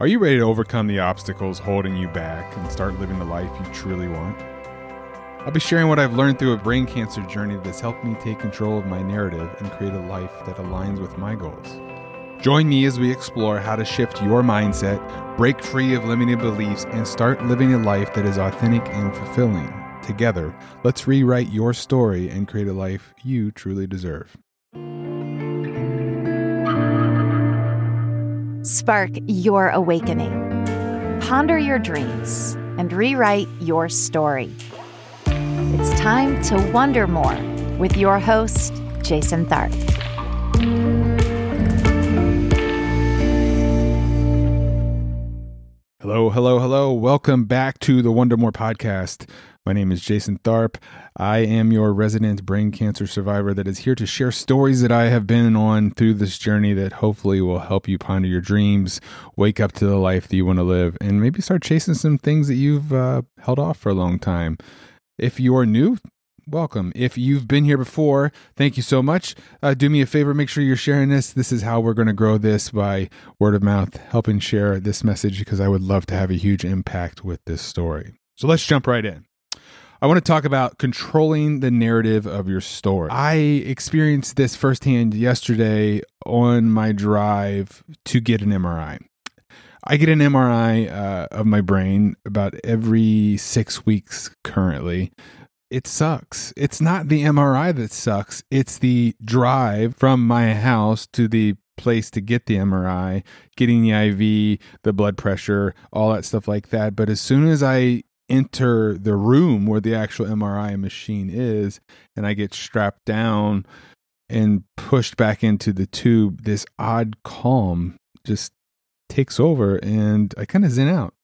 Are you ready to overcome the obstacles holding you back and start living the life you truly want? I'll be sharing what I've learned through a brain cancer journey that's helped me take control of my narrative and create a life that aligns with my goals. Join me as we explore how to shift your mindset, break free of limiting beliefs, and start living a life that is authentic and fulfilling. Together, let's rewrite your story and create a life you truly deserve. Spark your awakening. Ponder your dreams and rewrite your story. It's time to wonder more with your host, Jason Tharp. Hello, hello, hello. Welcome back to the Wonder More podcast. My name is Jason Tharp. I am your resident brain cancer survivor that is here to share stories that I have been on through this journey that hopefully will help you ponder your dreams, wake up to the life that you want to live, and maybe start chasing some things that you've uh, held off for a long time. If you are new, welcome. If you've been here before, thank you so much. Uh, do me a favor, make sure you're sharing this. This is how we're going to grow this by word of mouth, helping share this message because I would love to have a huge impact with this story. So let's jump right in. I want to talk about controlling the narrative of your story. I experienced this firsthand yesterday on my drive to get an MRI. I get an MRI uh, of my brain about every six weeks currently. It sucks. It's not the MRI that sucks, it's the drive from my house to the place to get the MRI, getting the IV, the blood pressure, all that stuff like that. But as soon as I enter the room where the actual MRI machine is and I get strapped down and pushed back into the tube, this odd calm just takes over and I kind of zen out.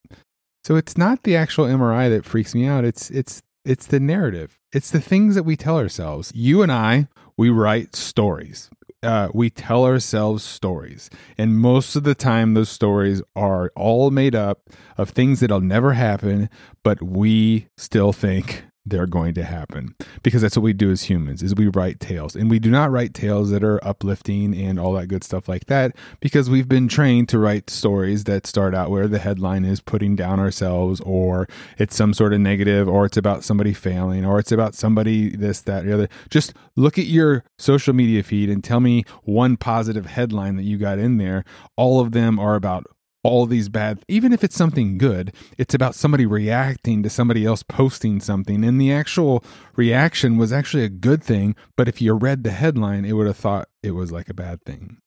So it's not the actual MRI that freaks me out. It's it's it's the narrative. It's the things that we tell ourselves. You and I, we write stories uh, we tell ourselves stories. And most of the time, those stories are all made up of things that'll never happen, but we still think they're going to happen. Because that's what we do as humans is we write tales. And we do not write tales that are uplifting and all that good stuff like that because we've been trained to write stories that start out where the headline is putting down ourselves or it's some sort of negative or it's about somebody failing or it's about somebody this that the other. Just look at your social media feed and tell me one positive headline that you got in there. All of them are about all these bad even if it's something good it's about somebody reacting to somebody else posting something. And the actual reaction was actually a good thing but if you read the headline it would have thought it was like a bad thing.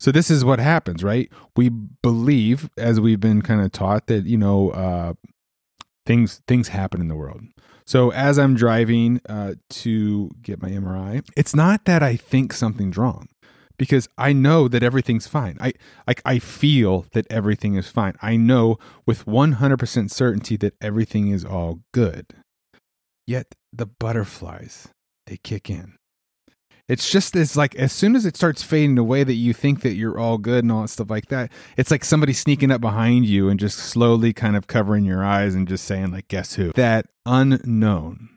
So this is what happens right? We believe as we've been kind of taught that you know uh, things things happen in the world. So as i'm driving uh, to get my mri it's not that i think something's wrong because I know that everything's fine. I like I feel that everything is fine. I know with 100% certainty that everything is all good. Yet the butterflies, they kick in. It's just it's like as soon as it starts fading away that you think that you're all good and all that stuff like that, it's like somebody sneaking up behind you and just slowly kind of covering your eyes and just saying like guess who? That unknown.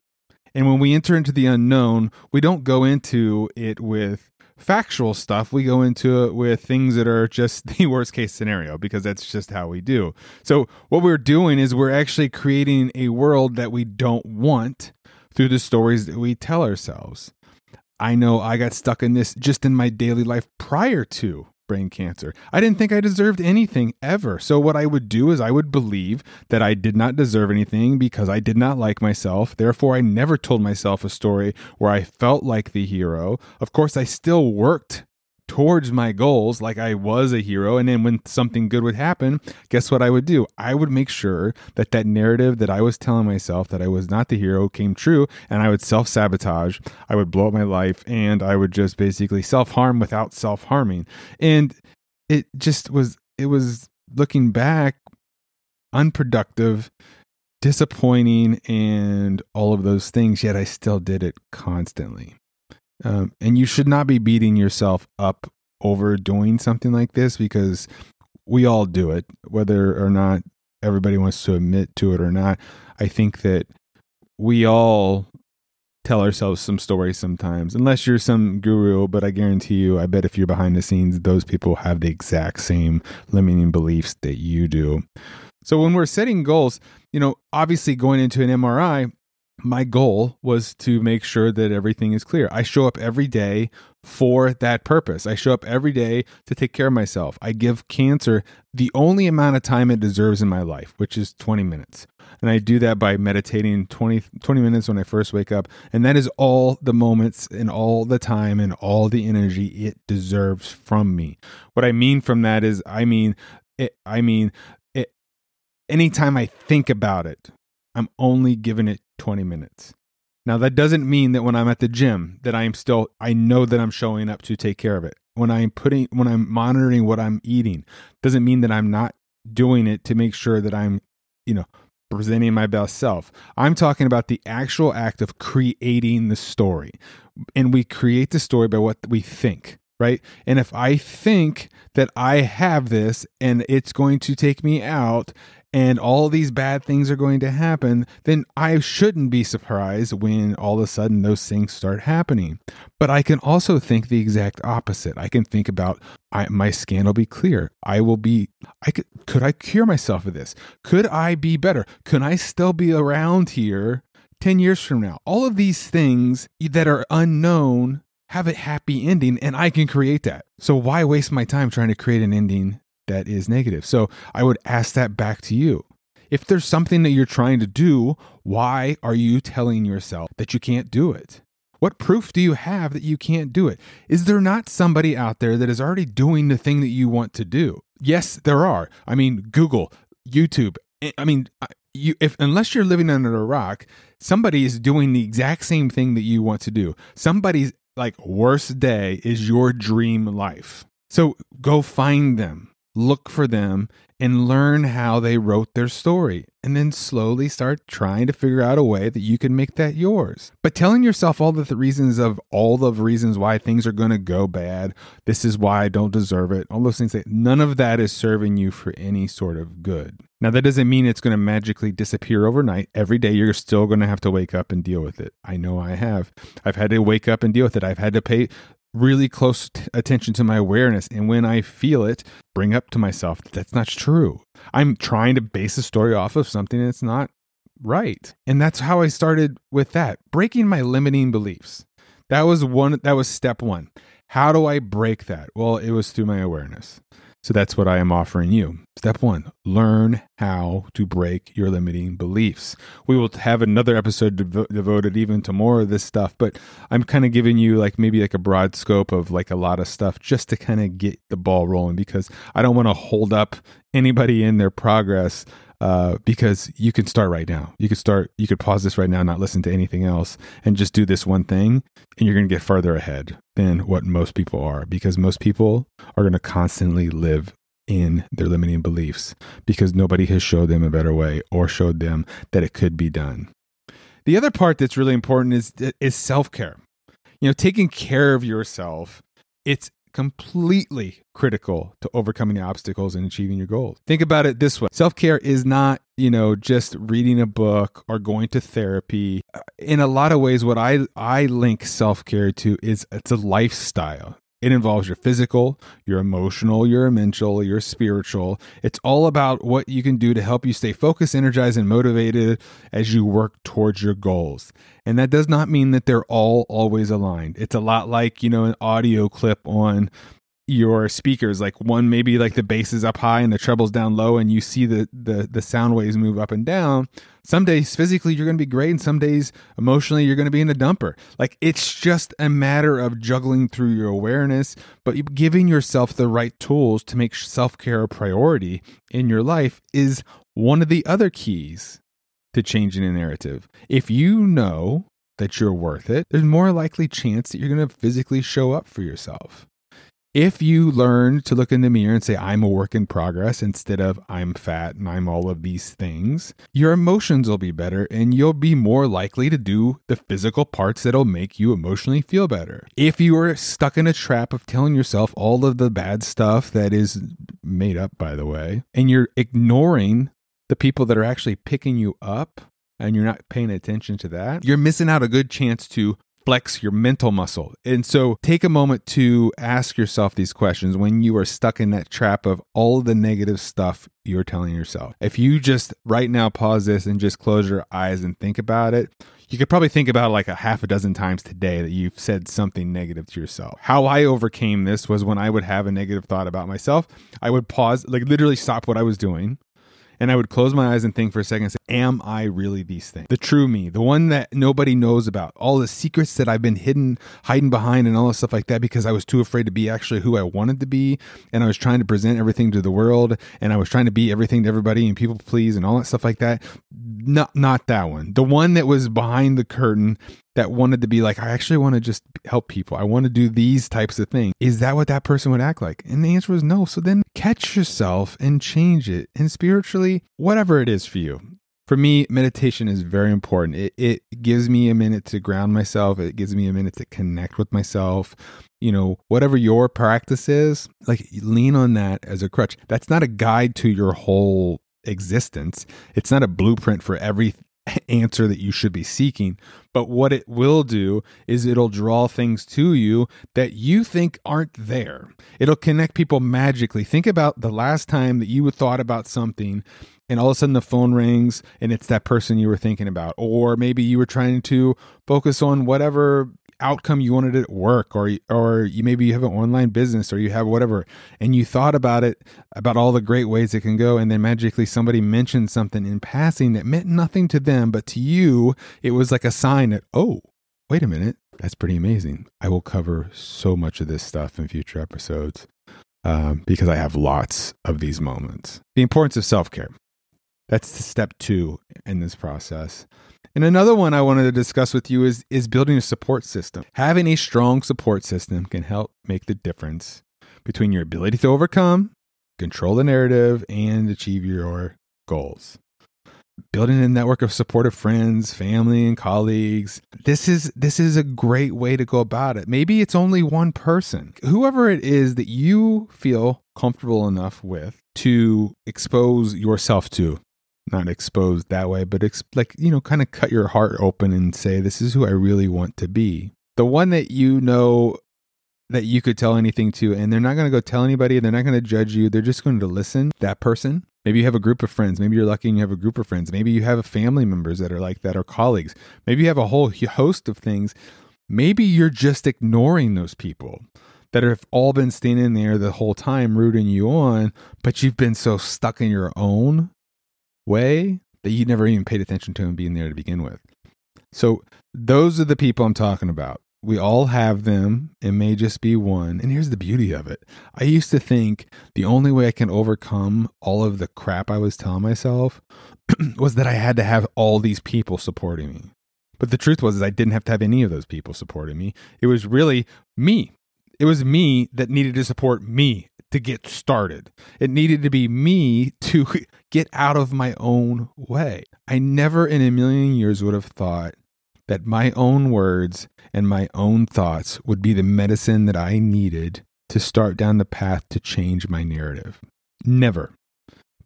And when we enter into the unknown, we don't go into it with factual stuff, we go into it with things that are just the worst case scenario because that's just how we do. So, what we're doing is we're actually creating a world that we don't want through the stories that we tell ourselves. I know I got stuck in this just in my daily life prior to brain cancer. I didn't think I deserved anything ever. So, what I would do is I would believe that I did not deserve anything because I did not like myself. Therefore, I never told myself a story where I felt like the hero. Of course, I still worked towards my goals like I was a hero. And then when something good would happen, guess what I would do? I would make sure that that narrative that I was telling myself that I was not the hero came true. And I would self sabotage. I would blow up my life and I would just basically self harm without self harming. And it just was, it was looking back unproductive disappointing and all of those things yet i still did it constantly um, and you should not be beating yourself up over doing something like this because we all do it, whether or not everybody wants to admit to it or not. I think that we all tell ourselves some stories sometimes, unless you're some guru. But I guarantee you, I bet if you're behind the scenes, those people have the exact same limiting beliefs that you do. So when we're setting goals, you know, obviously going into an MRI, my goal was to make sure that everything is clear. I show up every day for that purpose. I show up every day to take care of myself. I give cancer the only amount of time it deserves in my life, which is 20 minutes. And I do that by meditating 20, 20 minutes when I first wake up. And that is all the moments and all the time and all the energy it deserves from me. What I mean from that is, I mean, it, I mean, it, anytime I think about it, I'm only giving it 20 minutes. Now that doesn't mean that when I'm at the gym that I am still I know that I'm showing up to take care of it. When I'm putting when I'm monitoring what I'm eating, doesn't mean that I'm not doing it to make sure that I'm, you know, presenting my best self. I'm talking about the actual act of creating the story. And we create the story by what we think right? And if I think that I have this and it's going to take me out and all these bad things are going to happen, then I shouldn't be surprised when all of a sudden those things start happening. But I can also think the exact opposite. I can think about I, my scan will be clear. I will be. I could. Could I cure myself of this? Could I be better? Could I still be around here 10 years from now? All of these things that are unknown have a happy ending and I can create that. So why waste my time trying to create an ending that is negative? So I would ask that back to you. If there's something that you're trying to do, why are you telling yourself that you can't do it? What proof do you have that you can't do it? Is there not somebody out there that is already doing the thing that you want to do? Yes, there are. I mean, Google, YouTube. Eh, I mean, you if unless you're living under a rock, somebody is doing the exact same thing that you want to do. Somebody's like worst day is your dream life. So go find them, look for them, and learn how they wrote their story. And then slowly start trying to figure out a way that you can make that yours. But telling yourself all the reasons of all the reasons why things are going to go bad, this is why I don't deserve it, all those things, that none of that is serving you for any sort of good. Now, that doesn't mean it's going to magically disappear overnight. Every day, you're still going to have to wake up and deal with it. I know I have. I've had to wake up and deal with it. I've had to pay really close t- attention to my awareness. And when I feel it, bring up to myself that that's not true. I'm trying to base a story off of something that's not right. And that's how I started with that breaking my limiting beliefs. That was one, that was step one. How do I break that? Well, it was through my awareness. So that's what I am offering you. Step one learn how to break your limiting beliefs. We will have another episode devo- devoted even to more of this stuff, but I'm kind of giving you like maybe like a broad scope of like a lot of stuff just to kind of get the ball rolling because I don't want to hold up anybody in their progress uh, because you can start right now. You could start, you could pause this right now, not listen to anything else, and just do this one thing, and you're going to get further ahead than what most people are because most people are going to constantly live in their limiting beliefs because nobody has showed them a better way or showed them that it could be done. The other part that's really important is is self-care. You know, taking care of yourself, it's completely critical to overcoming the obstacles and achieving your goals. Think about it this way self care is not, you know, just reading a book or going to therapy. Uh, in a lot of ways, what I, I link self care to is it's a lifestyle. It involves your physical, your emotional, your mental, your spiritual. It's all about what you can do to help you stay focused, energized, and motivated as you work towards your goals. And that does not mean that they're all always aligned. It's a lot like, you know, an audio clip on your speakers like one maybe like the bass is up high and the treble's down low and you see the the the sound waves move up and down some days physically you're going to be great and some days emotionally you're going to be in the dumper. Like it's just a matter of juggling through your awareness but giving yourself the right tools to make self-care a priority in your life is one of the other keys to changing a narrative. If you know that you're worth it there's more likely chance that you're going to physically show up for yourself if you learn to look in the mirror and say, I'm a work in progress instead of I'm fat and I'm all of these things, your emotions will be better and you'll be more likely to do the physical parts that'll make you emotionally feel better. If you are stuck in a trap of telling yourself all of the bad stuff that is made up, by the way, and you're ignoring the people that are actually picking you up and you're not paying attention to that, you're missing out a good chance to flex your mental muscle. And so take a moment to ask yourself these questions when you are stuck in that trap of all the negative stuff you're telling yourself. If you just right now pause this and just close your eyes and think about it, you could probably think about like a half a dozen times today that you've said something negative to yourself. How I overcame this was when I would have a negative thought about myself, I would pause, like literally stop what I was doing and I would close my eyes and think for a second, say, am I really these things? The true me, the one that nobody knows about, all the secrets that I've been hidden, hiding behind and all this stuff like that because I was too afraid to be actually who I wanted to be. And I was trying to present everything to the world and I was trying to be everything to everybody and people please and all that stuff like that. Not, not that one. The one that was behind the curtain that wanted to be like, I actually want to just help people. I want to do these types of things. Is that what that person would act like? And the answer was no. So then catch yourself and change it. And spiritually, whatever it is for you. For me, meditation is very important. It, it gives me a minute to ground myself. It gives me a minute to connect with myself. You know, whatever your practice is, like lean on that as a crutch. That's not a guide to your whole existence. It's not a blueprint for every answer that you should be seeking. But what it will do is it'll draw things to you that you think aren't there. It'll connect people magically. Think about the last time that you thought about something and all of a sudden the phone rings and it's that person you were thinking about. Or maybe you were trying to focus on whatever outcome you wanted at work or or you maybe you have an online business or you have whatever and you thought about it about all the great ways it can go and then magically somebody mentioned something in passing that meant nothing to them but to you it was like a sign that oh wait a minute. That's pretty amazing. I will cover so much of this stuff in future episodes um, because i have lots of these moments. The importance of self-care that's step two in this process and another one I wanted to discuss with you is is building a support system. Having a strong support system can help make the difference between your ability to overcome, control the narrative, and achieve your goals. Building a network of supportive friends, family, and colleagues. This is this is a great way to go about it. Maybe it's only one person. Whoever it is that you feel comfortable enough with to expose yourself to not exposed that way, but ex- like, you know, kind of cut your heart open and say, this is who I really want to be. The one that you know that you could tell anything to, and they're not going to go tell anybody, they're not going to judge you, they're just going to listen. That person, maybe you have a group of friends, maybe you're lucky and you have a group of friends, maybe you have family members that are like that or colleagues, maybe you have a whole host of things. Maybe you're just ignoring those people that have all been standing there the whole time rooting you on, but you've been so stuck in your own way that you never even paid attention to him being there to begin with. So those are the people I'm talking about. We all have them. It may just be one. And here's the beauty of it. I used to think the only way I can overcome all of the crap I was telling myself was that I had to have all these people supporting me. But the truth was is I didn't have to have any of those people supporting me. It was really me. It was me that needed to support me to get started. It needed to be me to get out of my own way. I never in a million years would have thought that my own words and my own thoughts would be the medicine that I needed to start down the path to change my narrative. Never.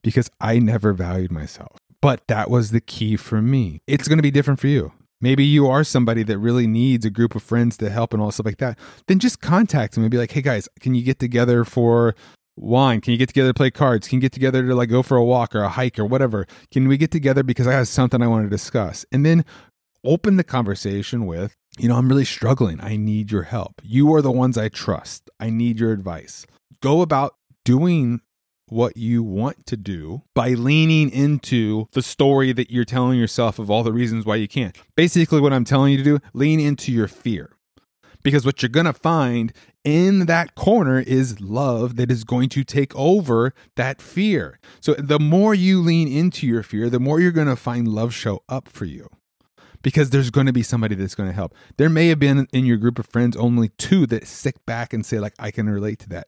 Because I never valued myself. But that was the key for me. It's going to be different for you. Maybe you are somebody that really needs a group of friends to help and all stuff like that. Then just contact them and be like, hey guys, can you get together for wine? Can you get together to play cards? Can you get together to like go for a walk or a hike or whatever? Can we get together because I have something I want to discuss? And then open the conversation with, you know, I'm really struggling. I need your help. You are the ones I trust. I need your advice. Go about doing what you want to do by leaning into the story that you're telling yourself of all the reasons why you can't. Basically, what I'm telling you to do, lean into your fear. Because what you're going to find in that corner is love that is going to take over that fear. So the more you lean into your fear, the more you're going to find love show up for you because there's going to be somebody that's going to help. There may have been in your group of friends only two that stick back and say like I can relate to that.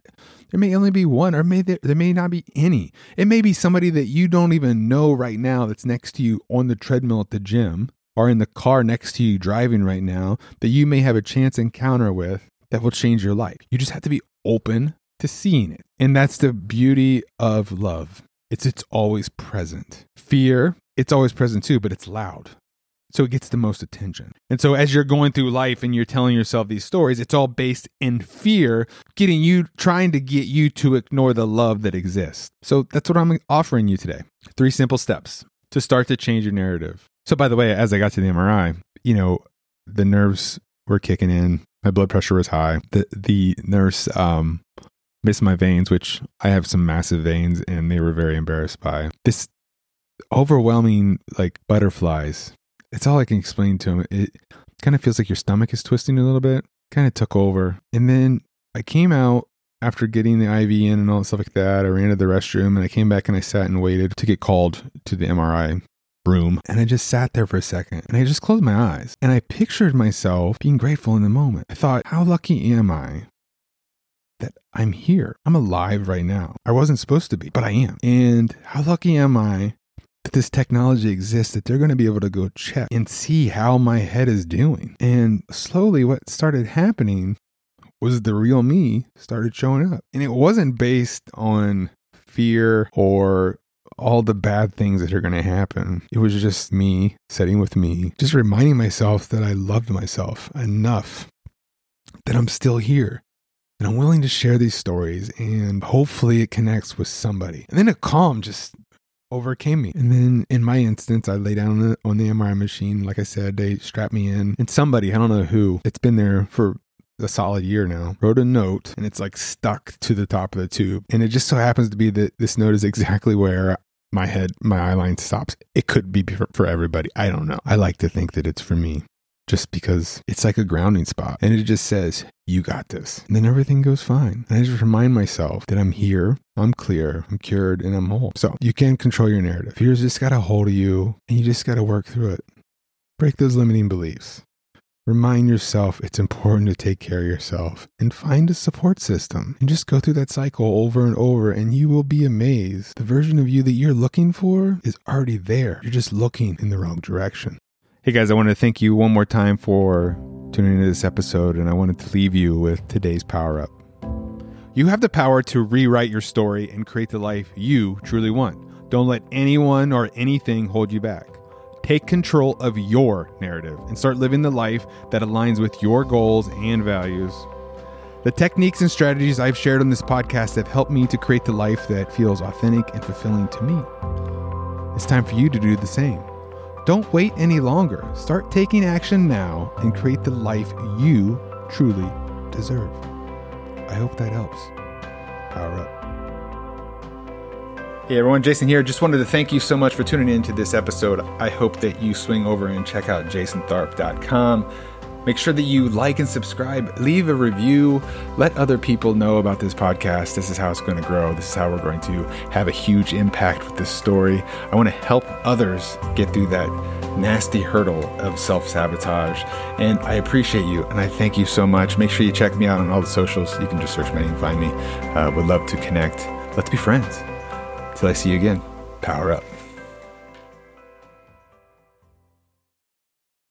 There may only be one or may there, there may not be any. It may be somebody that you don't even know right now that's next to you on the treadmill at the gym or in the car next to you driving right now that you may have a chance encounter with that will change your life. You just have to be open to seeing it. And that's the beauty of love. It's it's always present. Fear it's always present too, but it's loud. So it gets the most attention. And so as you're going through life and you're telling yourself these stories, it's all based in fear, getting you, trying to get you to ignore the love that exists. So that's what I'm offering you today. Three simple steps to start to change your narrative. So by the way, as I got to the MRI, you know, the nerves were kicking in. My blood pressure was high. The the nurse um missed my veins, which I have some massive veins and they were very embarrassed by. This overwhelming like butterflies it's all I can explain to him. It kind of feels like your stomach is twisting a little bit. Kind of took over. And then I came out after getting the IV in and all that stuff like that. I ran to the restroom and I came back and I sat and waited to get called to the MRI room. And I just sat there for a second and I just closed my eyes and I pictured myself being grateful in the moment. I thought, how lucky am I that I'm here? I'm alive right now. I wasn't supposed to be, but I am. And how lucky am I that this technology exists that they're going to be able to go check and see how my head is doing. And slowly, what started happening was the real me started showing up. And it wasn't based on fear or all the bad things that are going to happen. It was just me sitting with me, just reminding myself that I loved myself enough that I'm still here. And I'm willing to share these stories and hopefully it connects with somebody. And then a calm just overcame me. And then in my instance, I lay down on the, on the MRI machine. Like I said, they strapped me in. And somebody, I don't know who, it's been there for a solid year now, wrote a note and it's like stuck to the top of the tube. And it just so happens to be that this note is exactly where my head, my eye line stops. It could be for, for everybody. I don't know. I like to think that it's for me just because it's like a grounding spot. And it just says, You got this. And then everything goes fine. And I just remind myself that I'm here, I'm clear, I'm cured, and I'm whole. So you can't control your narrative. Fear's just got a hold of you, and you just got to work through it. Break those limiting beliefs. Remind yourself it's important to take care of yourself and find a support system and just go through that cycle over and over and you will be amazed. The version of you that you're looking for is already there. You're just looking in the wrong direction. Hey guys, I want to thank you one more time for tuning into this episode, and I wanted to leave you with today's power up. You have the power to rewrite your story and create the life you truly want. Don't let anyone or anything hold you back. Take control of your narrative and start living the life that aligns with your goals and values. The techniques and strategies I've shared on this podcast have helped me to create the life that feels authentic and fulfilling to me. It's time for you to do the same. Don't wait any longer. Start taking action now and create the life you truly deserve. I hope that helps. Power up. Hey everyone, Jason here. Just wanted to thank you so much for tuning in to this episode. I hope that you swing over and check out jasontharp.com Make sure that you like and subscribe, leave a review, let other people know about this podcast. This is how it's going to grow. This is how we're going to have a huge impact with this story. I want to help others get through that nasty hurdle of self sabotage. And I appreciate you and I thank you so much. Make sure you check me out on all the socials. You can just search me and find me. Uh, would love to connect. Let's be friends. Till I see you again, power up.